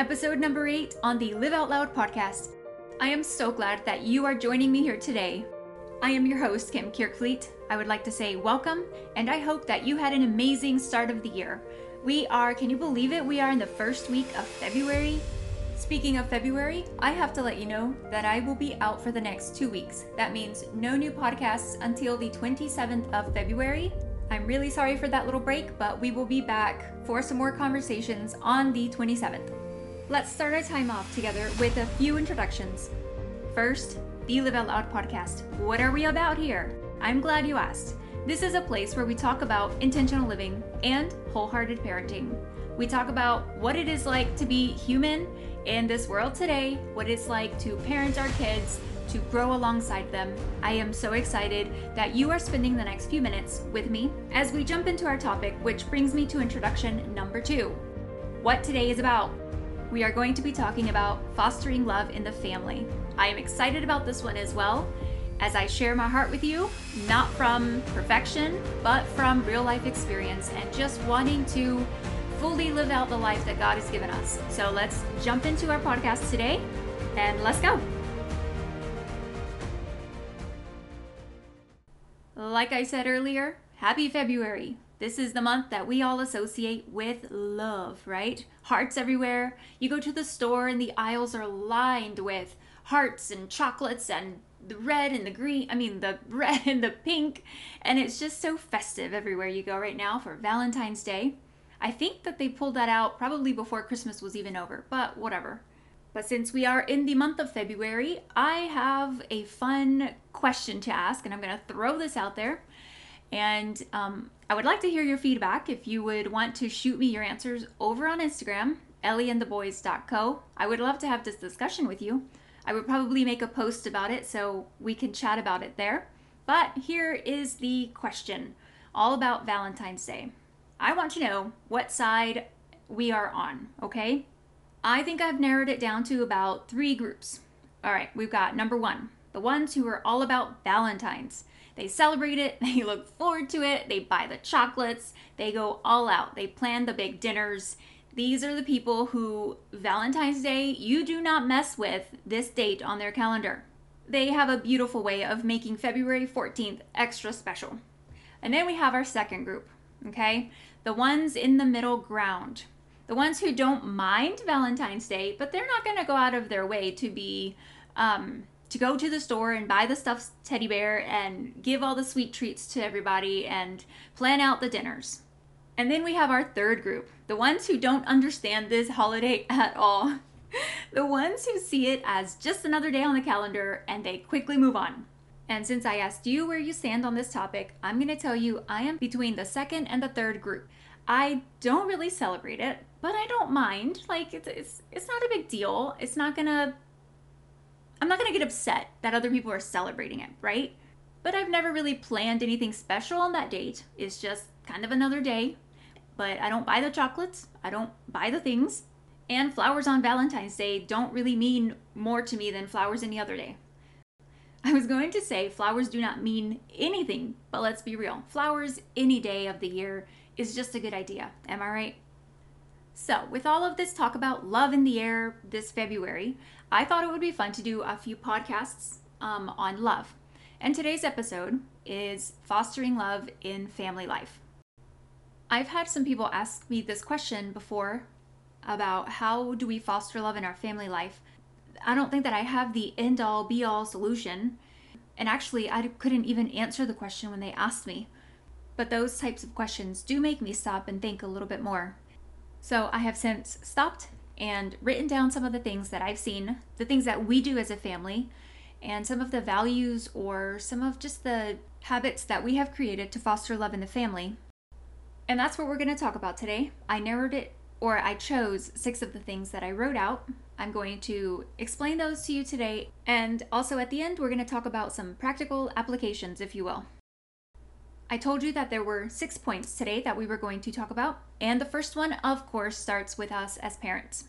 episode number eight on the Live Out Loud podcast. I am so glad that you are joining me here today. I am your host, Kim Kirkfleet. I would like to say welcome, and I hope that you had an amazing start of the year. We are, can you believe it? We are in the first week of February. Speaking of February, I have to let you know that I will be out for the next two weeks. That means no new podcasts until the 27th of February. I'm really sorry for that little break, but we will be back for some more conversations on the 27th. Let's start our time off together with a few introductions. First, the Live Out podcast. What are we about here? I'm glad you asked. This is a place where we talk about intentional living and wholehearted parenting. We talk about what it is like to be human in this world today, what it's like to parent our kids, to grow alongside them. I am so excited that you are spending the next few minutes with me as we jump into our topic, which brings me to introduction number two what today is about. We are going to be talking about fostering love in the family. I am excited about this one as well as I share my heart with you, not from perfection, but from real life experience and just wanting to fully live out the life that God has given us. So let's jump into our podcast today and let's go. Like I said earlier, happy February. This is the month that we all associate with love, right? Hearts everywhere. You go to the store and the aisles are lined with hearts and chocolates and the red and the green, I mean, the red and the pink. And it's just so festive everywhere you go right now for Valentine's Day. I think that they pulled that out probably before Christmas was even over, but whatever. But since we are in the month of February, I have a fun question to ask, and I'm going to throw this out there. And um, I would like to hear your feedback if you would want to shoot me your answers over on Instagram, ellieandtheboys.co. I would love to have this discussion with you. I would probably make a post about it so we can chat about it there. But here is the question all about Valentine's Day. I want to know what side we are on, okay? I think I've narrowed it down to about three groups. All right, we've got number one, the ones who are all about Valentine's. They celebrate it, they look forward to it, they buy the chocolates, they go all out, they plan the big dinners, these are the people who Valentine's Day, you do not mess with this date on their calendar. They have a beautiful way of making February 14th extra special. And then we have our second group, okay? The ones in the middle ground. The ones who don't mind Valentine's Day, but they're not going to go out of their way to be um, to go to the store and buy the stuffed teddy bear and give all the sweet treats to everybody and plan out the dinners. And then we have our third group, the ones who don't understand this holiday at all. the ones who see it as just another day on the calendar and they quickly move on. And since I asked you where you stand on this topic, I'm going to tell you I am between the second and the third group. I don't really celebrate it, but I don't mind. Like it's it's it's not a big deal. It's not going to I'm not going to get upset that other people are celebrating it, right? But I've never really planned anything special on that date. It's just kind of another day but I don't buy the chocolates, I don't buy the things, and flowers on Valentine's Day don't really mean more to me than flowers any other day. I was going to say flowers do not mean anything, but let's be real. Flowers any day of the year is just a good idea. Am I right? So, with all of this talk about love in the air this February, I thought it would be fun to do a few podcasts um, on love. And today's episode is fostering love in family life. I've had some people ask me this question before about how do we foster love in our family life. I don't think that I have the end all be all solution. And actually, I couldn't even answer the question when they asked me. But those types of questions do make me stop and think a little bit more. So I have since stopped and written down some of the things that I've seen, the things that we do as a family, and some of the values or some of just the habits that we have created to foster love in the family and that's what we're going to talk about today. I narrowed it, or I chose six of the things that I wrote out. I'm going to explain those to you today. And also at the end, we're going to talk about some practical applications, if you will. I told you that there were six points today that we were going to talk about. And the first one, of course, starts with us as parents.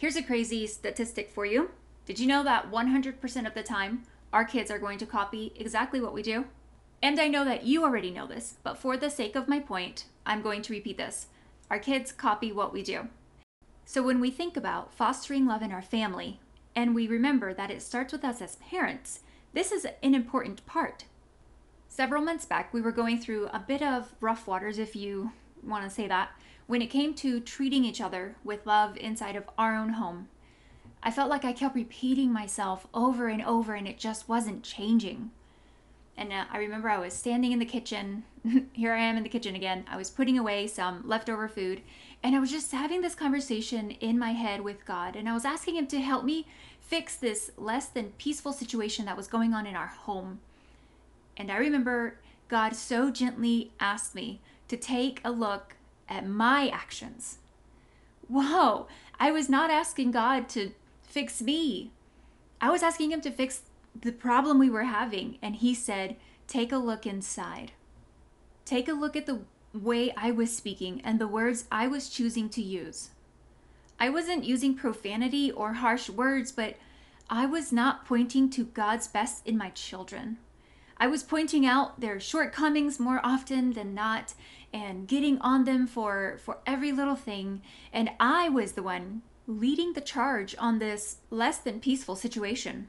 Here's a crazy statistic for you. Did you know that 100% of the time, our kids are going to copy exactly what we do? And I know that you already know this, but for the sake of my point, I'm going to repeat this. Our kids copy what we do. So when we think about fostering love in our family, and we remember that it starts with us as parents, this is an important part. Several months back, we were going through a bit of rough waters, if you want to say that, when it came to treating each other with love inside of our own home. I felt like I kept repeating myself over and over, and it just wasn't changing. And uh, I remember I was standing in the kitchen. Here I am in the kitchen again. I was putting away some leftover food, and I was just having this conversation in my head with God. And I was asking Him to help me fix this less than peaceful situation that was going on in our home. And I remember God so gently asked me to take a look at my actions. Whoa, I was not asking God to fix me. I was asking Him to fix the problem we were having. And He said, Take a look inside. Take a look at the way I was speaking and the words I was choosing to use. I wasn't using profanity or harsh words, but I was not pointing to God's best in my children. I was pointing out their shortcomings more often than not and getting on them for, for every little thing. And I was the one leading the charge on this less than peaceful situation.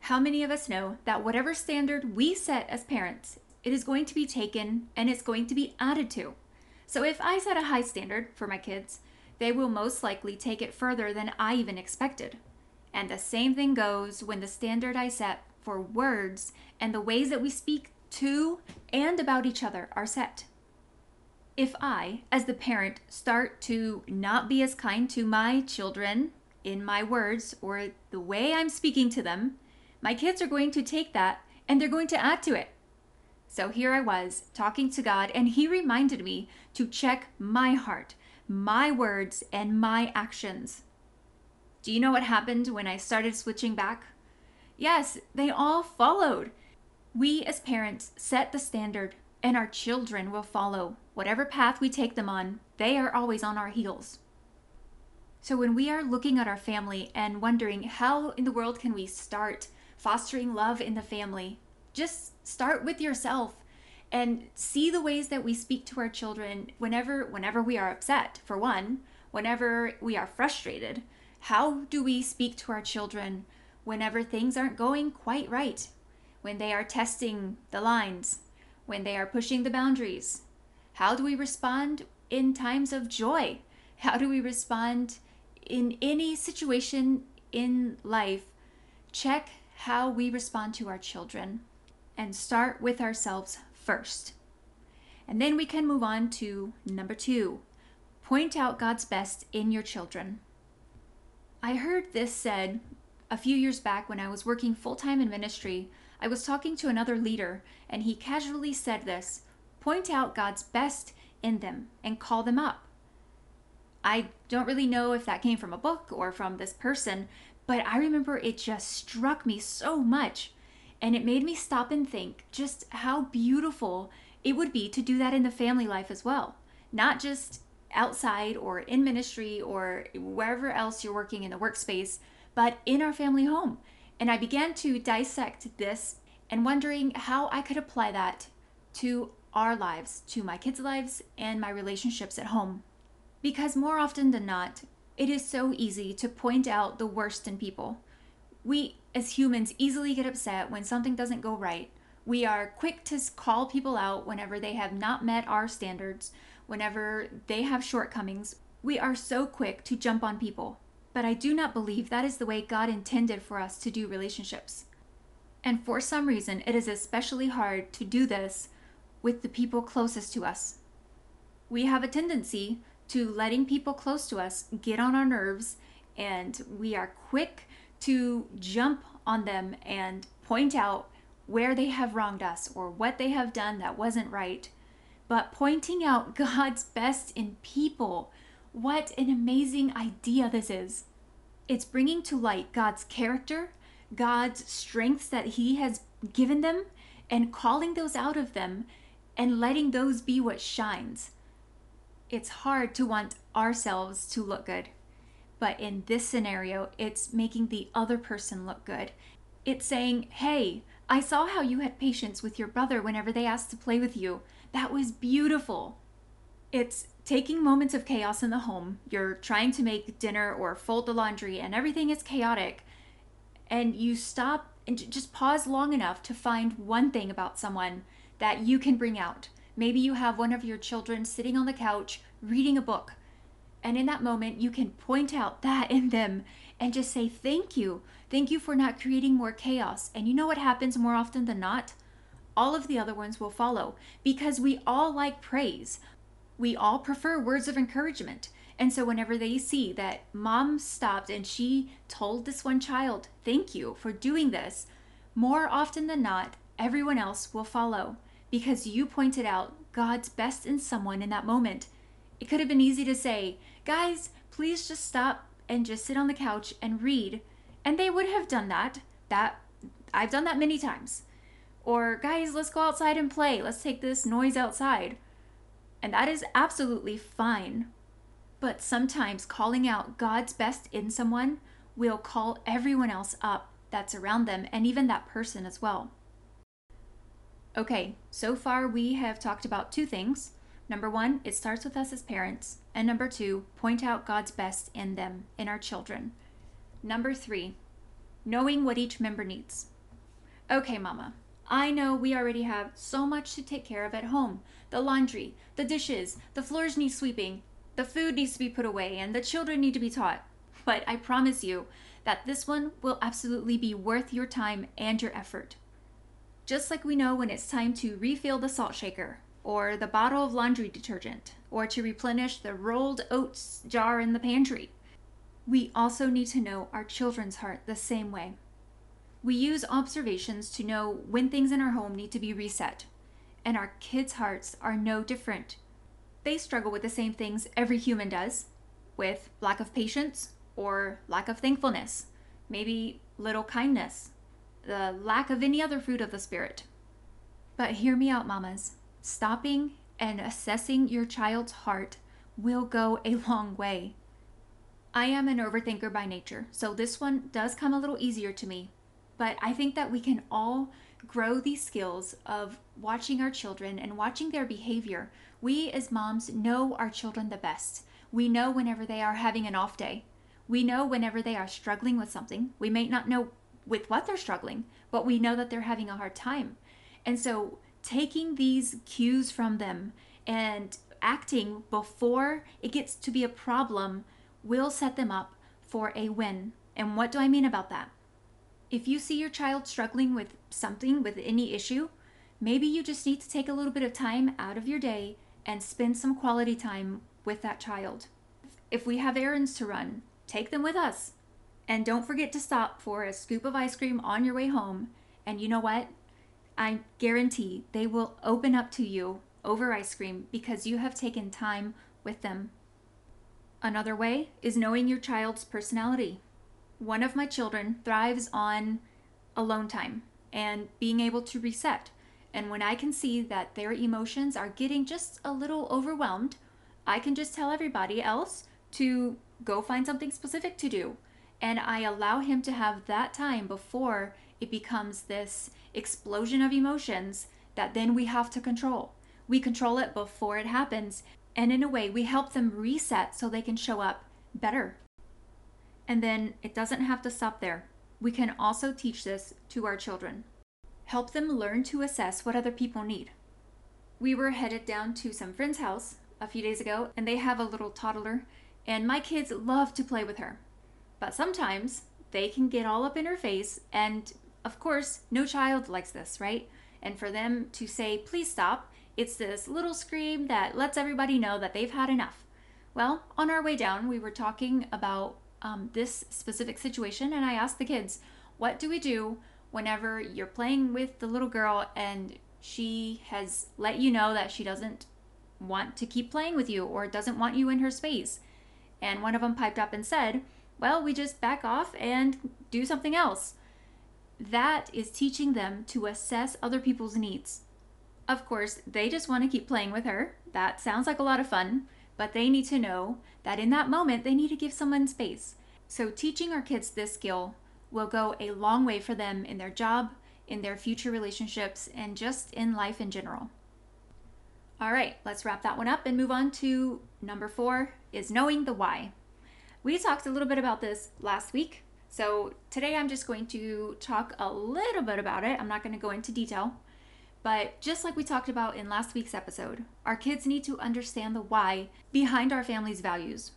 How many of us know that whatever standard we set as parents, it is going to be taken and it's going to be added to? So if I set a high standard for my kids, they will most likely take it further than I even expected. And the same thing goes when the standard I set for words and the ways that we speak to and about each other are set. If I, as the parent, start to not be as kind to my children in my words or the way I'm speaking to them, my kids are going to take that and they're going to add to it. So here I was talking to God, and He reminded me to check my heart, my words, and my actions. Do you know what happened when I started switching back? Yes, they all followed. We as parents set the standard, and our children will follow. Whatever path we take them on, they are always on our heels. So when we are looking at our family and wondering how in the world can we start fostering love in the family, just start with yourself and see the ways that we speak to our children whenever whenever we are upset for one whenever we are frustrated how do we speak to our children whenever things aren't going quite right when they are testing the lines when they are pushing the boundaries how do we respond in times of joy how do we respond in any situation in life check how we respond to our children and start with ourselves first. And then we can move on to number two point out God's best in your children. I heard this said a few years back when I was working full time in ministry. I was talking to another leader, and he casually said this point out God's best in them and call them up. I don't really know if that came from a book or from this person, but I remember it just struck me so much and it made me stop and think just how beautiful it would be to do that in the family life as well. Not just outside or in ministry or wherever else you're working in the workspace, but in our family home. And I began to dissect this and wondering how I could apply that to our lives, to my kids' lives, and my relationships at home. Because more often than not, it is so easy to point out the worst in people. We as humans easily get upset when something doesn't go right. We are quick to call people out whenever they have not met our standards, whenever they have shortcomings. We are so quick to jump on people. But I do not believe that is the way God intended for us to do relationships. And for some reason, it is especially hard to do this with the people closest to us. We have a tendency to letting people close to us get on our nerves, and we are quick to jump on them and point out where they have wronged us or what they have done that wasn't right. But pointing out God's best in people, what an amazing idea this is. It's bringing to light God's character, God's strengths that He has given them, and calling those out of them and letting those be what shines. It's hard to want ourselves to look good. But in this scenario, it's making the other person look good. It's saying, hey, I saw how you had patience with your brother whenever they asked to play with you. That was beautiful. It's taking moments of chaos in the home. You're trying to make dinner or fold the laundry, and everything is chaotic. And you stop and just pause long enough to find one thing about someone that you can bring out. Maybe you have one of your children sitting on the couch reading a book. And in that moment, you can point out that in them and just say, Thank you. Thank you for not creating more chaos. And you know what happens more often than not? All of the other ones will follow because we all like praise we all prefer words of encouragement. And so, whenever they see that mom stopped and she told this one child, Thank you for doing this, more often than not, everyone else will follow because you pointed out God's best in someone in that moment. It could have been easy to say, Guys, please just stop and just sit on the couch and read. And they would have done that. That I've done that many times. Or, guys, let's go outside and play. Let's take this noise outside. And that is absolutely fine. But sometimes calling out God's best in someone will call everyone else up that's around them and even that person as well. Okay, so far we have talked about two things. Number one, it starts with us as parents. And number two, point out God's best in them, in our children. Number three, knowing what each member needs. Okay, Mama, I know we already have so much to take care of at home the laundry, the dishes, the floors need sweeping, the food needs to be put away, and the children need to be taught. But I promise you that this one will absolutely be worth your time and your effort. Just like we know when it's time to refill the salt shaker, or the bottle of laundry detergent, or to replenish the rolled oats jar in the pantry. We also need to know our children's heart the same way. We use observations to know when things in our home need to be reset, and our kids' hearts are no different. They struggle with the same things every human does with lack of patience or lack of thankfulness, maybe little kindness, the lack of any other fruit of the Spirit. But hear me out, mamas. Stopping and assessing your child's heart will go a long way. I am an overthinker by nature, so this one does come a little easier to me but I think that we can all grow these skills of watching our children and watching their behavior. We as moms know our children the best. We know whenever they are having an off day. We know whenever they are struggling with something. We may not know with what they're struggling, but we know that they're having a hard time. And so taking these cues from them and acting before it gets to be a problem will set them up for a win. And what do I mean about that? If you see your child struggling with something, with any issue, maybe you just need to take a little bit of time out of your day and spend some quality time with that child. If we have errands to run, take them with us. And don't forget to stop for a scoop of ice cream on your way home. And you know what? I guarantee they will open up to you over ice cream because you have taken time with them. Another way is knowing your child's personality one of my children thrives on alone time and being able to reset. And when I can see that their emotions are getting just a little overwhelmed, I can just tell everybody else to go find something specific to do. And I allow him to have that time before it becomes this explosion of emotions that then we have to control. We control it before it happens. And in a way, we help them reset so they can show up better and then it doesn't have to stop there. We can also teach this to our children. Help them learn to assess what other people need. We were headed down to some friend's house a few days ago, and they have a little toddler, and my kids love to play with her. But sometimes they can get all up in her face, and of course, no child likes this, right? And for them to say, please stop, it's this little scream that lets everybody know that they've had enough. Well, on our way down, we were talking about um, this specific situation and I asked the kids, what do we do whenever you're playing with the little girl and she has let you know that she doesn't want to keep playing with you or doesn't want you in her space? And one of them piped up and said, well, we just back off and do something else. That is teaching them to assess other people's needs. Of course, they just want to keep playing with her. That sounds like a lot of fun, but they need to know that in that moment they need to give someone space. So, teaching our kids this skill will go a long way for them in their job, in their future relationships, and just in life in general. All right, let's wrap that one up and move on to number four is knowing the why. We talked a little bit about this last week. So today I'm just going to talk a little bit about it. I'm not going to go into detail. But just like we talked about in last week's episode, our kids need to understand the why behind our family's values.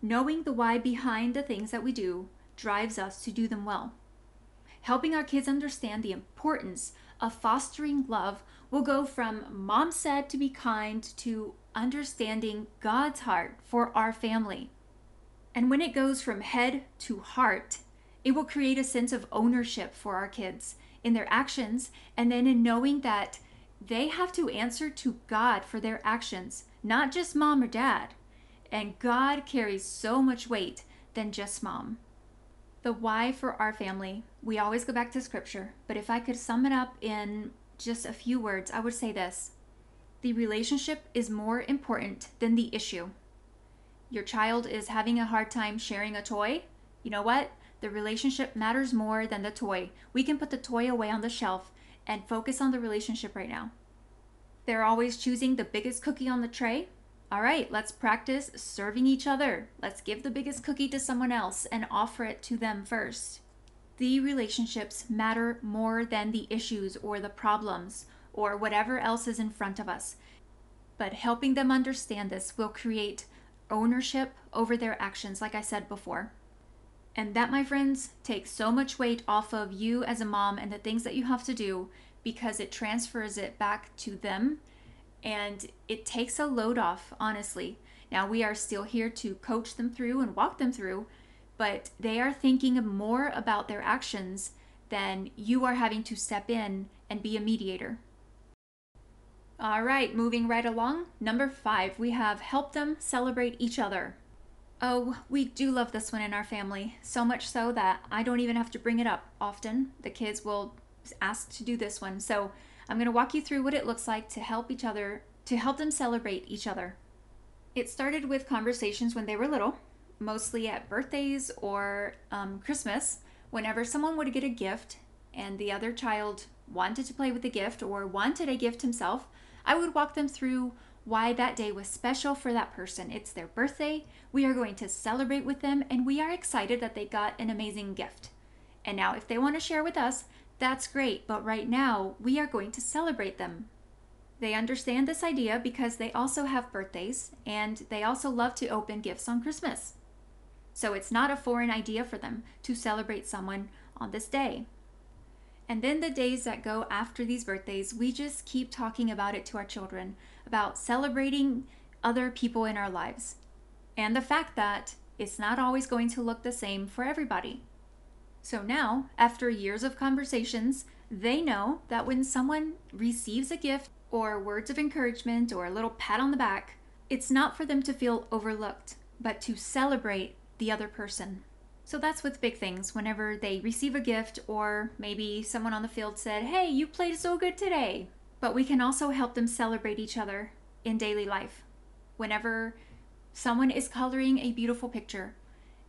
Knowing the why behind the things that we do drives us to do them well. Helping our kids understand the importance of fostering love will go from mom said to be kind to understanding God's heart for our family. And when it goes from head to heart, it will create a sense of ownership for our kids in their actions, and then in knowing that they have to answer to God for their actions, not just mom or dad. And God carries so much weight than just mom. The why for our family, we always go back to scripture, but if I could sum it up in just a few words, I would say this The relationship is more important than the issue. Your child is having a hard time sharing a toy. You know what? The relationship matters more than the toy. We can put the toy away on the shelf and focus on the relationship right now. They're always choosing the biggest cookie on the tray. All right, let's practice serving each other. Let's give the biggest cookie to someone else and offer it to them first. The relationships matter more than the issues or the problems or whatever else is in front of us. But helping them understand this will create ownership over their actions, like I said before. And that, my friends, takes so much weight off of you as a mom and the things that you have to do because it transfers it back to them and it takes a load off, honestly. Now, we are still here to coach them through and walk them through, but they are thinking more about their actions than you are having to step in and be a mediator. All right, moving right along. Number five, we have help them celebrate each other. Oh, we do love this one in our family, so much so that I don't even have to bring it up often. The kids will ask to do this one. So I'm going to walk you through what it looks like to help each other, to help them celebrate each other. It started with conversations when they were little, mostly at birthdays or um, Christmas. Whenever someone would get a gift and the other child wanted to play with the gift or wanted a gift himself, I would walk them through why that day was special for that person. It's their birthday. We are going to celebrate with them, and we are excited that they got an amazing gift. And now, if they want to share with us, that's great, but right now, we are going to celebrate them. They understand this idea because they also have birthdays and they also love to open gifts on Christmas. So it's not a foreign idea for them to celebrate someone on this day. And then the days that go after these birthdays, we just keep talking about it to our children about celebrating other people in our lives and the fact that it's not always going to look the same for everybody. So now, after years of conversations, they know that when someone receives a gift or words of encouragement or a little pat on the back, it's not for them to feel overlooked, but to celebrate the other person. So that's with big things. Whenever they receive a gift, or maybe someone on the field said, Hey, you played so good today. But we can also help them celebrate each other in daily life. Whenever someone is coloring a beautiful picture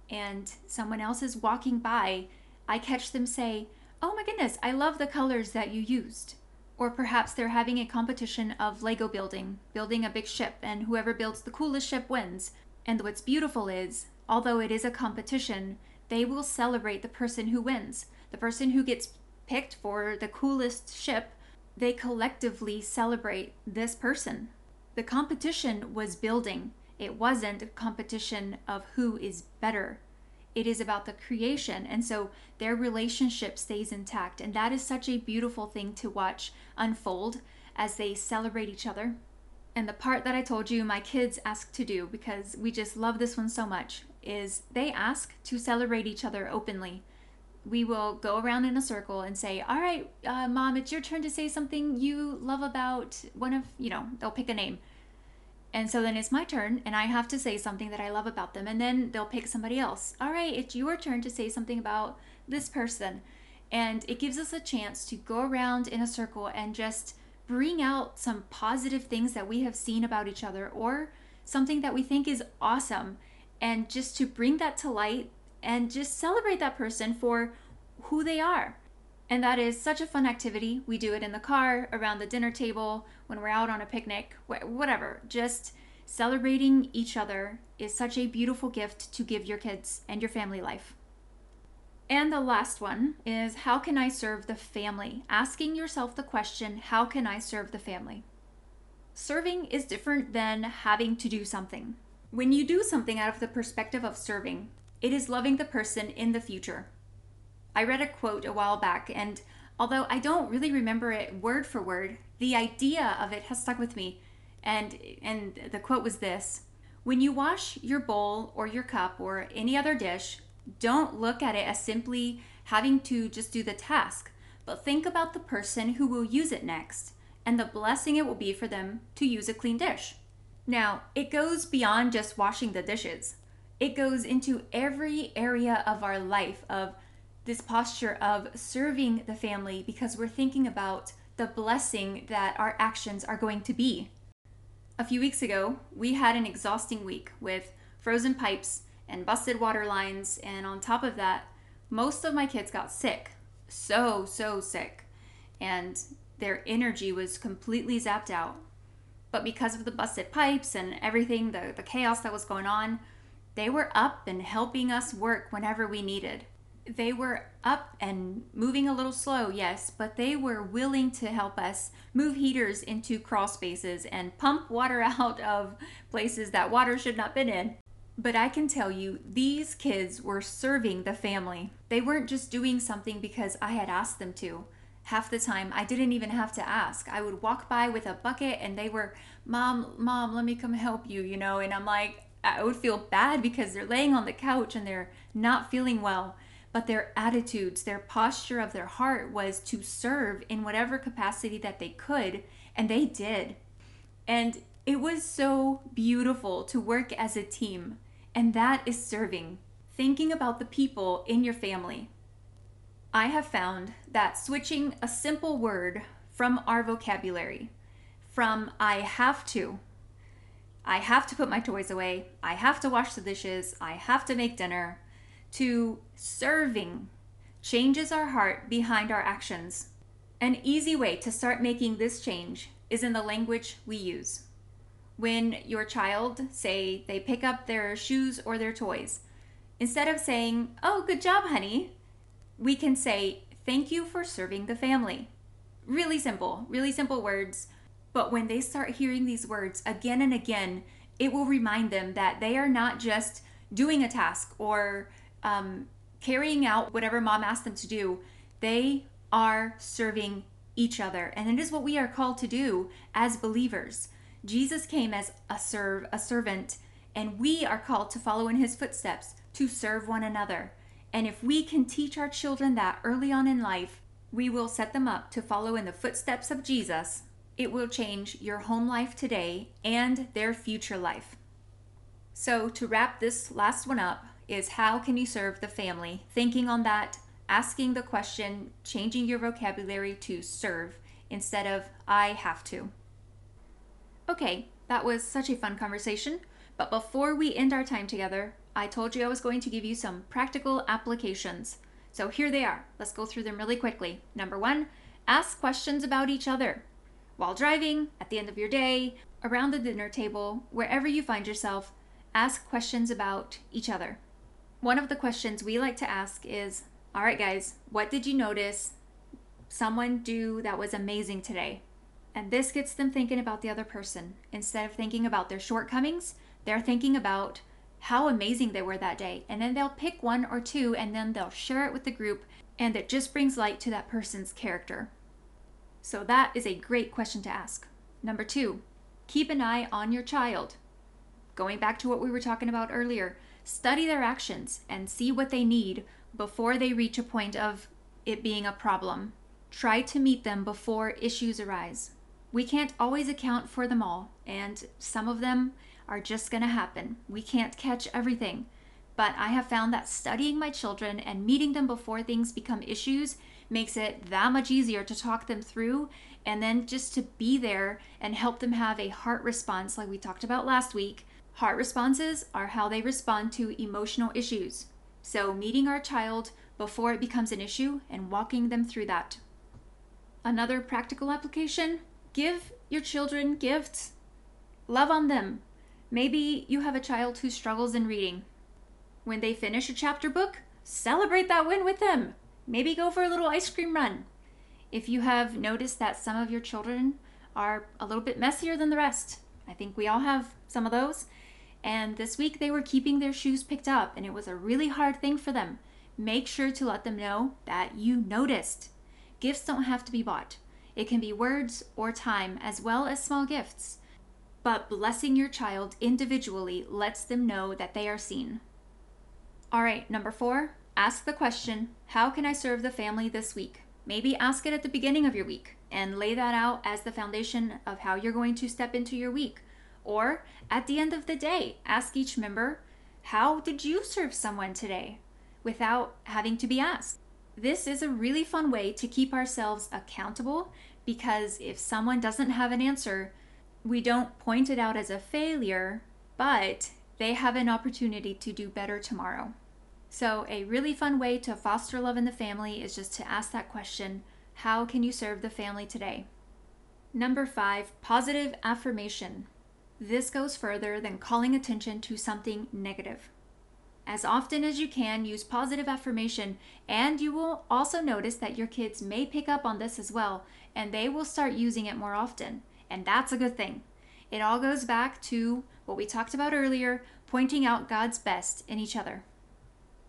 and someone else is walking by, I catch them say, Oh my goodness, I love the colors that you used. Or perhaps they're having a competition of Lego building, building a big ship, and whoever builds the coolest ship wins. And what's beautiful is although it is a competition, they will celebrate the person who wins. The person who gets picked for the coolest ship, they collectively celebrate this person. The competition was building, it wasn't a competition of who is better. It is about the creation. And so their relationship stays intact. And that is such a beautiful thing to watch unfold as they celebrate each other. And the part that I told you my kids ask to do because we just love this one so much is they ask to celebrate each other openly. We will go around in a circle and say, All right, uh, mom, it's your turn to say something you love about one of, you know, they'll pick a name. And so then it's my turn, and I have to say something that I love about them. And then they'll pick somebody else. All right, it's your turn to say something about this person. And it gives us a chance to go around in a circle and just bring out some positive things that we have seen about each other or something that we think is awesome and just to bring that to light and just celebrate that person for who they are. And that is such a fun activity. We do it in the car, around the dinner table, when we're out on a picnic, whatever. Just celebrating each other is such a beautiful gift to give your kids and your family life. And the last one is how can I serve the family? Asking yourself the question, how can I serve the family? Serving is different than having to do something. When you do something out of the perspective of serving, it is loving the person in the future. I read a quote a while back, and although I don't really remember it word for word, the idea of it has stuck with me. And, and the quote was this When you wash your bowl or your cup or any other dish, don't look at it as simply having to just do the task, but think about the person who will use it next and the blessing it will be for them to use a clean dish. Now, it goes beyond just washing the dishes. It goes into every area of our life of this posture of serving the family because we're thinking about the blessing that our actions are going to be. A few weeks ago, we had an exhausting week with frozen pipes and busted water lines, and on top of that, most of my kids got sick. So, so sick. And their energy was completely zapped out. But because of the busted pipes and everything, the, the chaos that was going on, they were up and helping us work whenever we needed they were up and moving a little slow, yes, but they were willing to help us move heaters into crawl spaces and pump water out of places that water should not have been in. But I can tell you, these kids were serving the family. They weren't just doing something because I had asked them to. Half the time, I didn't even have to ask. I would walk by with a bucket and they were, Mom, Mom, let me come help you, you know? And I'm like, I would feel bad because they're laying on the couch and they're not feeling well but their attitudes, their posture of their heart was to serve in whatever capacity that they could, and they did. And it was so beautiful to work as a team, and that is serving, thinking about the people in your family. I have found that switching a simple word from our vocabulary, from I have to, I have to put my toys away, I have to wash the dishes, I have to make dinner, to serving changes our heart behind our actions. An easy way to start making this change is in the language we use. When your child, say, they pick up their shoes or their toys, instead of saying, Oh, good job, honey, we can say, Thank you for serving the family. Really simple, really simple words. But when they start hearing these words again and again, it will remind them that they are not just doing a task or um, carrying out whatever mom asked them to do, they are serving each other. And it is what we are called to do as believers. Jesus came as a serve, a servant, and we are called to follow in his footsteps to serve one another. And if we can teach our children that early on in life, we will set them up to follow in the footsteps of Jesus. It will change your home life today and their future life. So, to wrap this last one up, is how can you serve the family? Thinking on that, asking the question, changing your vocabulary to serve instead of I have to. Okay, that was such a fun conversation. But before we end our time together, I told you I was going to give you some practical applications. So here they are. Let's go through them really quickly. Number one, ask questions about each other. While driving, at the end of your day, around the dinner table, wherever you find yourself, ask questions about each other. One of the questions we like to ask is All right, guys, what did you notice someone do that was amazing today? And this gets them thinking about the other person. Instead of thinking about their shortcomings, they're thinking about how amazing they were that day. And then they'll pick one or two and then they'll share it with the group, and it just brings light to that person's character. So, that is a great question to ask. Number two, keep an eye on your child. Going back to what we were talking about earlier, study their actions and see what they need before they reach a point of it being a problem. Try to meet them before issues arise. We can't always account for them all, and some of them are just going to happen. We can't catch everything. But I have found that studying my children and meeting them before things become issues makes it that much easier to talk them through and then just to be there and help them have a heart response, like we talked about last week, Heart responses are how they respond to emotional issues. So, meeting our child before it becomes an issue and walking them through that. Another practical application give your children gifts, love on them. Maybe you have a child who struggles in reading. When they finish a chapter book, celebrate that win with them. Maybe go for a little ice cream run. If you have noticed that some of your children are a little bit messier than the rest, I think we all have some of those. And this week they were keeping their shoes picked up, and it was a really hard thing for them. Make sure to let them know that you noticed. Gifts don't have to be bought, it can be words or time, as well as small gifts. But blessing your child individually lets them know that they are seen. All right, number four, ask the question How can I serve the family this week? Maybe ask it at the beginning of your week and lay that out as the foundation of how you're going to step into your week. Or at the end of the day, ask each member, How did you serve someone today? without having to be asked. This is a really fun way to keep ourselves accountable because if someone doesn't have an answer, we don't point it out as a failure, but they have an opportunity to do better tomorrow. So, a really fun way to foster love in the family is just to ask that question How can you serve the family today? Number five, positive affirmation. This goes further than calling attention to something negative. As often as you can, use positive affirmation, and you will also notice that your kids may pick up on this as well, and they will start using it more often. And that's a good thing. It all goes back to what we talked about earlier pointing out God's best in each other.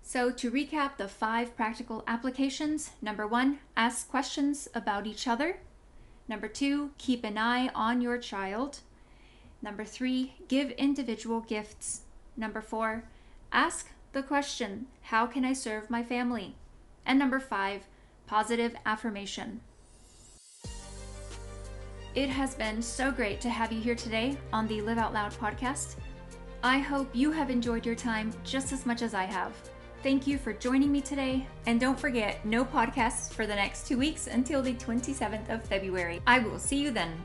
So, to recap the five practical applications number one, ask questions about each other. Number two, keep an eye on your child. Number three, give individual gifts. Number four, ask the question, How can I serve my family? And number five, positive affirmation. It has been so great to have you here today on the Live Out Loud podcast. I hope you have enjoyed your time just as much as I have. Thank you for joining me today. And don't forget, no podcasts for the next two weeks until the 27th of February. I will see you then.